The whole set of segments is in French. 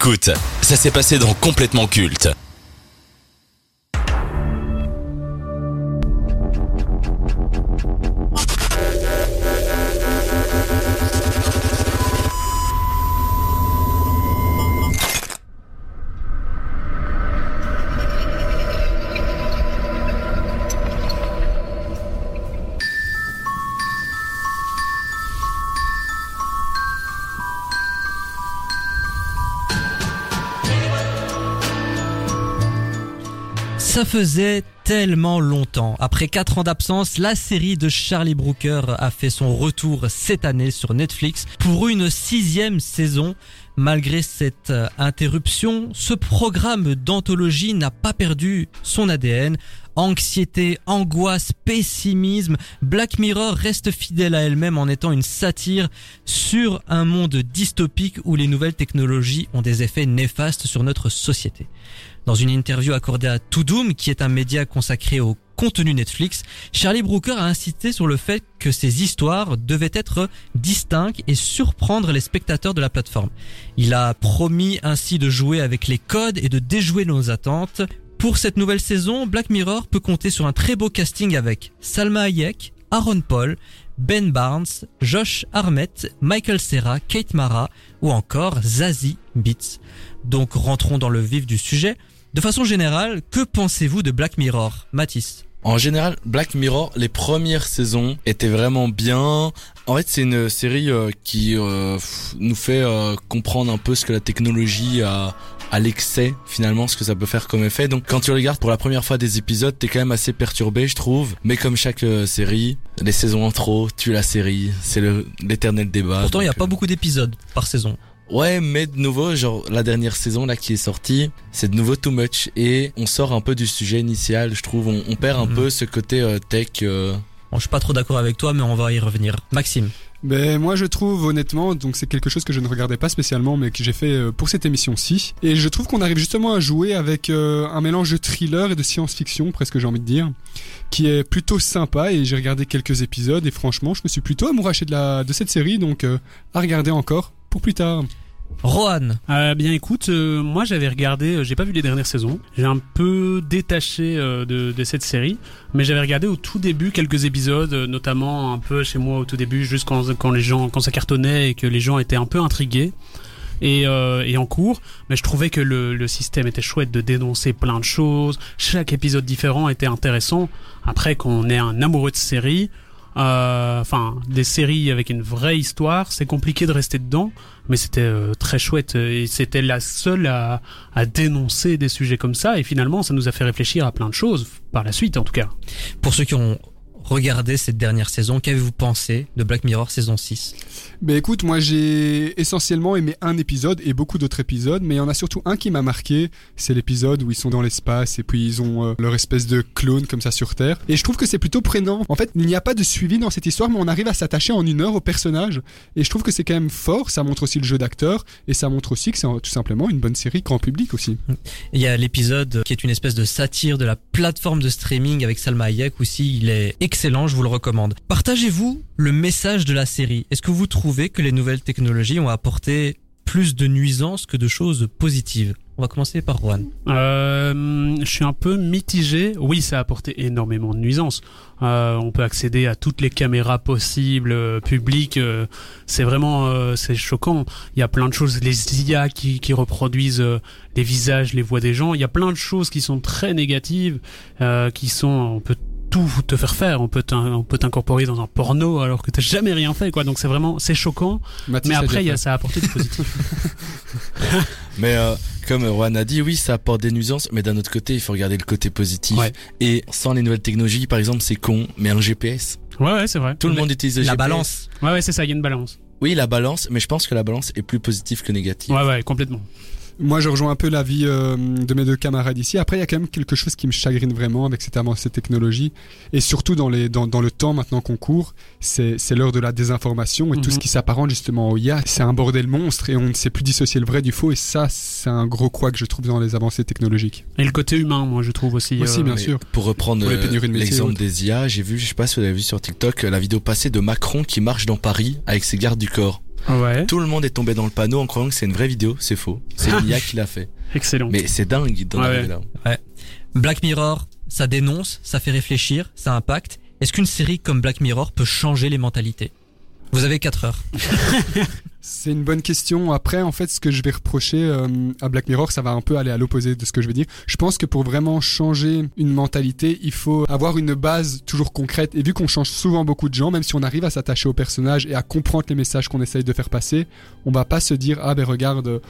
Écoute, ça s'est passé dans Complètement Culte. Ça faisait tellement longtemps. Après 4 ans d'absence, la série de Charlie Brooker a fait son retour cette année sur Netflix pour une sixième saison. Malgré cette euh, interruption, ce programme d'anthologie n'a pas perdu son ADN. Anxiété, angoisse, pessimisme, Black Mirror reste fidèle à elle-même en étant une satire sur un monde dystopique où les nouvelles technologies ont des effets néfastes sur notre société. Dans une interview accordée à Doom, qui est un média consacré au contenu Netflix, Charlie Brooker a insisté sur le fait que ces histoires devaient être distinctes et surprendre les spectateurs de la plateforme. Il a promis ainsi de jouer avec les codes et de déjouer nos attentes. Pour cette nouvelle saison, Black Mirror peut compter sur un très beau casting avec Salma Hayek, Aaron Paul, Ben Barnes, Josh Arnett, Michael Serra, Kate Mara ou encore Zazie Beats. Donc rentrons dans le vif du sujet. De façon générale, que pensez-vous de Black Mirror Mathis? En général, Black Mirror, les premières saisons étaient vraiment bien. En fait, c'est une série euh, qui euh, nous fait euh, comprendre un peu ce que la technologie a à l'excès finalement ce que ça peut faire comme effet. Donc quand tu regardes pour la première fois des épisodes t'es quand même assez perturbé je trouve. Mais comme chaque euh, série les saisons en trop tuent la série. C'est l'éternel débat. Pourtant, il n'y a pas beaucoup d'épisodes par saison. Ouais, mais de nouveau, genre la dernière saison là qui est sortie, c'est de nouveau too much et on sort un peu du sujet initial, je trouve. On, on perd un Mhm. peu ce côté euh, tech. euh, Bon, je suis pas trop d'accord avec toi, mais on va y revenir. Maxime. Ben moi je trouve honnêtement, donc c'est quelque chose que je ne regardais pas spécialement, mais que j'ai fait euh, pour cette émission-ci. Et je trouve qu'on arrive justement à jouer avec euh, un mélange de thriller et de science-fiction, presque j'ai envie de dire, qui est plutôt sympa. Et j'ai regardé quelques épisodes et franchement, je me suis plutôt amouraché de la de cette série, donc euh, à regarder encore pour plus tard. Rohan. Euh, bien écoute, euh, moi j'avais regardé, euh, j'ai pas vu les dernières saisons, j'ai un peu détaché euh, de, cette série, mais j'avais regardé au tout début quelques épisodes, euh, notamment un peu chez moi au tout début, juste quand, les gens, quand ça cartonnait et que les gens étaient un peu intrigués. Et, et en cours, mais je trouvais que le, le système était chouette de dénoncer plein de choses. Chaque épisode différent était intéressant. Après, quand on est un amoureux de série, euh, enfin des séries avec une vraie histoire, c'est compliqué de rester dedans, mais c'était euh, très chouette et c'était la seule à, à dénoncer des sujets comme ça et finalement ça nous a fait réfléchir à plein de choses par la suite en tout cas. Pour ceux qui ont regardé cette dernière saison, qu'avez-vous pensé de Black Mirror saison 6 Ben écoute, moi j'ai essentiellement aimé un épisode et beaucoup d'autres épisodes, mais il y en a surtout un qui m'a marqué, c'est l'épisode où ils sont dans l'espace et puis ils ont euh, leur espèce de clone comme ça sur Terre. Et je trouve que c'est plutôt prenant. En fait, il n'y a pas de suivi dans cette histoire, mais on arrive à s'attacher en une heure au personnage. Et je trouve que c'est quand même fort, ça montre aussi le jeu d'acteur, et ça montre aussi que c'est tout simplement une bonne série grand public aussi. Il y a l'épisode qui est une espèce de satire de la plateforme de streaming avec Salma Hayek aussi, il est excellent, je vous le recommande. Partagez-vous le message de la série. Est-ce que vous trouvez que les nouvelles technologies ont apporté plus de nuisances que de choses positives? On va commencer par Juan. Euh, je suis un peu mitigé. Oui, ça a apporté énormément de nuisances. Euh, on peut accéder à toutes les caméras possibles, euh, publiques. c'est vraiment, c'est choquant. Il y a plein de choses. Les IA qui, qui reproduisent les visages, les voix des gens. Il y a plein de choses qui sont très négatives, qui sont, on peut tout te faire faire. On peut t'in- on peut t'incorporer dans un porno alors que t'as jamais rien fait, quoi. Donc c'est vraiment, c'est choquant. Mathis Mais après, il y a, ça a apporté du positif. Mais euh, comme Juan a dit, oui, ça apporte des nuisances, mais d'un autre côté, il faut regarder le côté positif. Ouais. Et sans les nouvelles technologies, par exemple, c'est con, mais un GPS. ouais, ouais, c'est vrai. Tout le monde utilise le La GPS. balance. Ouais, ouais, c'est ça. Il y a une balance. Oui, la balance, mais je pense que la balance est plus positive que négative. Ouais, ouais, complètement. Moi, je rejoins un peu l'avis euh, de mes deux camarades ici. Après, il y a quand même quelque chose qui me chagrine vraiment avec cette avancée technologie. Et surtout dans, les, dans, dans le temps maintenant qu'on court, c'est l'heure de la désinformation et tout Mhm. ce qui s'apparente justement au IA. C'est un bordel monstre et on ne sait plus dissocier le vrai du faux. Et ça, c'est un gros quoi que je trouve dans les avancées technologiques. Et le côté humain, moi, je trouve aussi. Aussi, euh, bien sûr. Pour reprendre euh, de l'exemple des IA, j'ai vu, je sais pas si vous l'avez vu sur TikTok, la vidéo passée de Macron qui marche dans Paris avec ses gardes du corps. Ouais, Tout le monde est tombé dans le panneau en croyant que c'est une vraie vidéo. C'est faux. C'est l'IA qui l'a fait. excellent. Mais c'est dingue d'en Ouais, arriver ouais. là. Black Mirror, ça dénonce, ça fait réfléchir, ça impacte. Est-ce qu'une série comme Black Mirror peut changer les mentalités? Vous avez 4 heures. C'est une bonne question. Après, en fait, ce que je vais reprocher euh, à Black Mirror, ça va un peu aller à l'opposé de ce que je vais dire. Je pense que pour vraiment changer une mentalité, il faut avoir une base toujours concrète. Et vu qu'on change souvent beaucoup de gens, même si on arrive à s'attacher au personnage et à comprendre les messages qu'on essaye de faire passer, on va pas se dire ah ben regarde.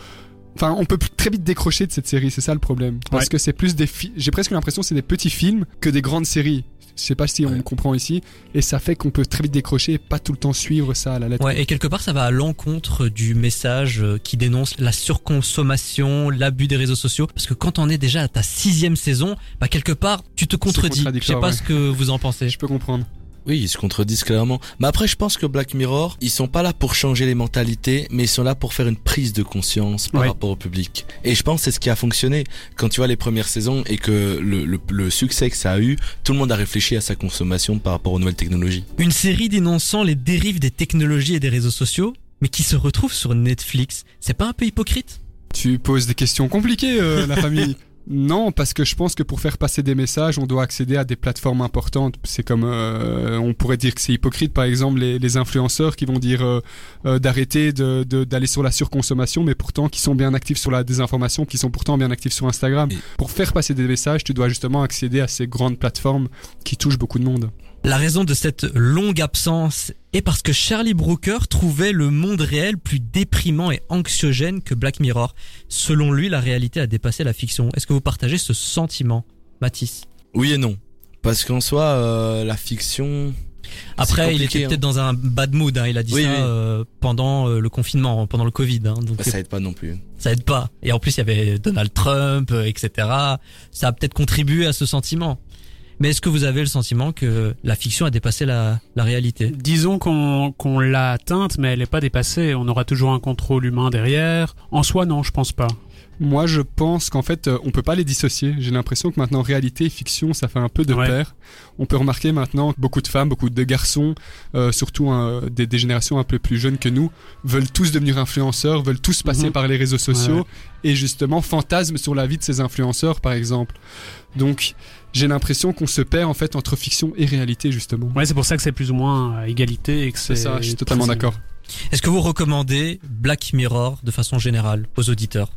Enfin, on peut très vite décrocher de cette série, c'est ça le problème. Parce Ouais. que c'est plus des fi- j'ai presque l'impression que c'est des petits films que des grandes séries. Je sais pas si on Ouais. comprend ici. Et ça fait qu'on peut très vite décrocher et pas tout le temps suivre ça à la lettre. Ouais, et quelque part, ça va à l'encontre du message euh, qui dénonce la surconsommation, l'abus des réseaux sociaux. Parce que quand on est déjà à ta sixième saison, bah quelque part, tu te contredis. Je sais pas ouais. ce que vous en pensez. Je peux comprendre. Oui, ils se contredisent clairement. Mais après, je pense que Black Mirror, ils sont pas là pour changer les mentalités, mais ils sont là pour faire une prise de conscience par Ouais. rapport au public. Et je pense que c'est ce qui a fonctionné. Quand tu vois les premières saisons et que le, le, le succès que ça a eu, tout le monde a réfléchi à sa consommation par rapport aux nouvelles technologies. Une série dénonçant les dérives des technologies et des réseaux sociaux, mais qui se retrouve sur Netflix. C'est pas un peu hypocrite? Tu poses des questions compliquées, euh, la famille. Non, parce que je pense que pour faire passer des messages, on doit accéder à des plateformes importantes. C'est comme, euh, on pourrait dire que c'est hypocrite, par exemple, les, les influenceurs qui vont dire euh, euh, d'arrêter de- de- d'aller sur la surconsommation, mais pourtant qui sont bien actifs sur la désinformation, qui sont pourtant bien actifs sur Instagram. Et- Pour faire passer des messages, tu dois justement accéder à ces grandes plateformes qui touchent beaucoup de monde. La raison de cette longue absence est parce que Charlie Brooker trouvait le monde réel plus déprimant et anxiogène que Black Mirror. Selon lui, la réalité a dépassé la fiction. Est-ce que vous partagez ce sentiment, Mathis? Oui et non. Parce qu'en soi, euh, la fiction... Après, il était peut-être dans un bad mood. Hein. Il a dit Oui, ça oui. euh, pendant euh, le confinement, pendant le Covid. Hein. Donc bah, ça aide pas non plus. ça aide pas. Et en plus, il y avait Donald Trump, euh, etc. Ça a peut-être contribué à ce sentiment. Mais est-ce que vous avez le sentiment que la fiction a dépassé la, la réalité? Disons qu'on qu'on l'a atteinte, mais elle n'est pas dépassée. On aura toujours un contrôle humain derrière. En soi, non, je pense pas. Moi, je pense qu'en fait, euh, on peut pas les dissocier. J'ai l'impression que maintenant, réalité et fiction, ça fait un peu de Ouais. pair. On peut remarquer maintenant que beaucoup de femmes, beaucoup de garçons, euh, surtout hein, des, des générations un peu plus jeunes que nous, veulent tous devenir influenceurs, veulent tous passer Mhm. par les réseaux sociaux Ouais. et justement fantasment sur la vie de ces influenceurs, par exemple. Donc, j'ai l'impression qu'on se perd en fait entre fiction et réalité, justement. Ouais, c'est pour ça que c'est plus ou moins à égalité et que c'est. Ça, je suis totalement d'accord. Est-ce que vous recommandez Black Mirror de façon générale aux auditeurs?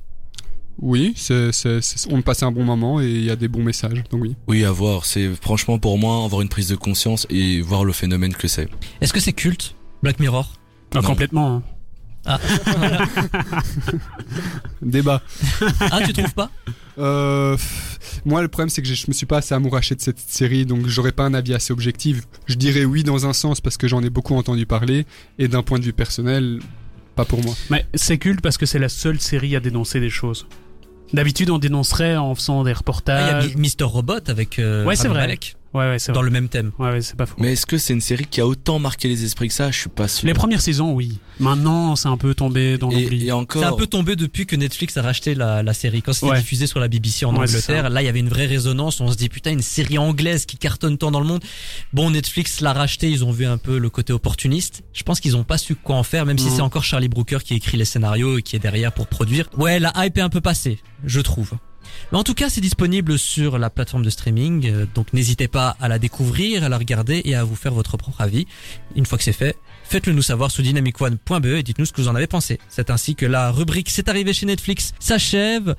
Oui, c'est, c'est- c'est- on passe un bon moment et il y a des bons messages, donc oui. Oui, à voir. C'est franchement pour moi avoir une prise de conscience et voir le phénomène que c'est. Est-ce que c'est culte Black Mirror? Non. complètement. hein. Débat. Ah, tu trouves pas? Euh, moi, le problème, c'est que je me suis pas assez amouraché de cette série, donc j'aurais pas un avis assez objectif. Je dirais oui dans un sens parce que j'en ai beaucoup entendu parler, et d'un point de vue personnel, pas pour moi. Mais c'est culte parce que c'est la seule série à dénoncer des choses. D'habitude, on dénoncerait en faisant des Ah, Il y reportages. a Mi- Mr. Robot avec euh, Ouais, c'est vrai. Malek, Ouais, ouais, c'est dans vrai. le même thème. Ouais, ouais, c'est pas faux. Mais est-ce que c'est une série qui a autant marqué les esprits que ça? Je suis pas sûr. Les premières saisons, oui. Maintenant, c'est un peu tombé dans et, l'oubli. et encore. C'est un peu tombé depuis que Netflix a racheté la, la série. Quand c'était Ouais. diffusé sur la BBC en Ouais, Angleterre, là il y avait une vraie résonance. On se dit putain une série anglaise qui cartonne tant dans le monde. Bon Netflix l'a racheté, ils ont vu un peu le côté opportuniste. Je pense qu'ils ont pas su quoi en faire, même si c'est encore Charlie Brooker qui écrit les scénarios et qui est derrière pour produire. Ouais, la hype est un peu passée, je trouve. Mais en tout cas, c'est disponible sur la plateforme de streaming, euh, donc n'hésitez pas à la découvrir, à la regarder et à vous faire votre propre avis. Une fois que c'est fait, faites-le nous savoir sous dynamicone.be et dites-nous ce que vous en avez pensé. C'est ainsi que la rubrique C'est arrivé chez Netflix s'achève.